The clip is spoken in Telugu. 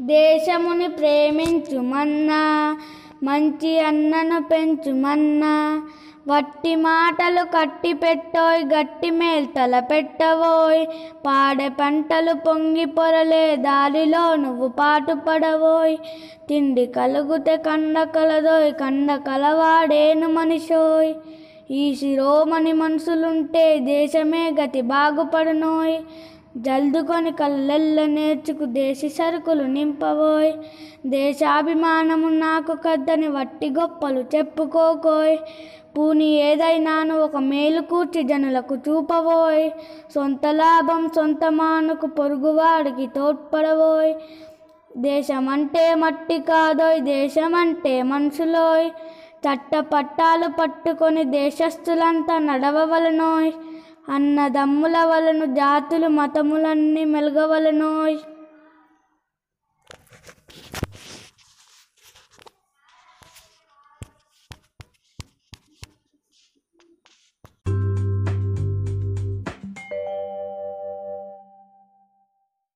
దేశముని ప్రేమించుమన్నా మంచి అన్నను పెంచుమన్నా వట్టి మాటలు కట్టి పెట్టోయ్ గట్టి మేల్తల పెట్టవోయ్ పాడే పంటలు పొంగి పొరలే దారిలో నువ్వు పాటు పడవోయ్ తిండి కలుగుతే కండ కలదోయ్ కండ కలవాడేను మనిషోయ్. ఈ శిరోమణి మనసులుంటే దేశమే గతి బాగుపడునోయ్. జల్దుకొని కళ్ళెల్ల నేర్చుకు దేశి సరుకులు నింపబోయ్. దేశాభిమానము నాకు కద్దని వట్టి గొప్పలు చెప్పుకోకోయ్. పూని ఏదైనాను ఒక మేలు కూర్చి జనులకు చూపబోయ్. సొంత లాభం సొంత మానుకు పొరుగువాడికి తోడ్పడబోయ్. దేశమంటే మట్టి కాదోయ్ దేశమంటే మనుషులోయ్. చట్ట పట్టాలు పట్టుకొని దేశస్థులంతా నడవవలనోయ్. అన్నదమ్ముల వలను జాతులు మతములన్నీ మెలగవలనోయ్.